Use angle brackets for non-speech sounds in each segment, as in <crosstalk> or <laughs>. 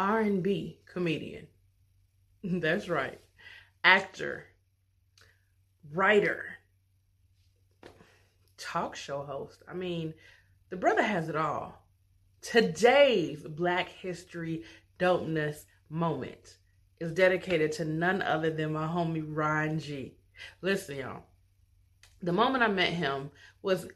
R&B comedian. <laughs> That's right. Actor, writer, talk show host. I mean, the brother has it all. Today's Black History Dopeness moment is dedicated to none other than my homie Ron G. Listen, y'all. The moment I met him was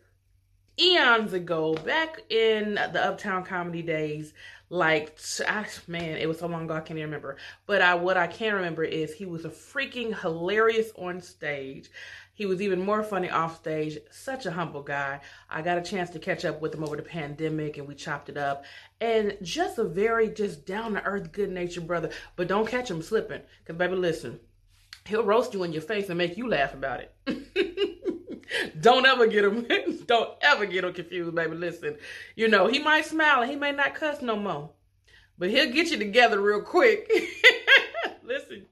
eons ago, back in the Uptown Comedy days. Like, I, man, it was so long ago I can't even remember. But I, what I can remember is he was a freaking hilarious on stage. He was even more funny off stage. Such a humble guy. I got a chance to catch up with him over the pandemic and we chopped it up. And just a very just down to earth, good natured brother. But don't catch him slipping. Cause baby, listen, he'll roast you in your face and make you laugh about it. <laughs> don't ever get him, <laughs> don't ever get him confused, baby. Listen, you know, he might smile and he may not cuss no more, but he'll get you together real quick. <laughs> Listen,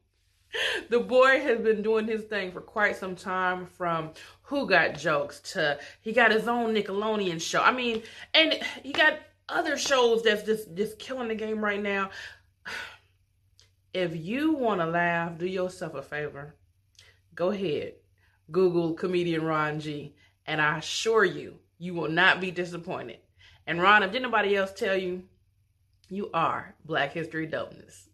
the boy has been doing his thing for quite some time from who got jokes to he got his own Nickelodeon show. I mean, and he got other shows that's just just killing the game right now. <sighs> If you want to laugh, do yourself a favor. Go ahead. Google comedian Ron G and I assure you, you will not be disappointed. And Ron, if did nobody else tell you, you are Black History Dopeness.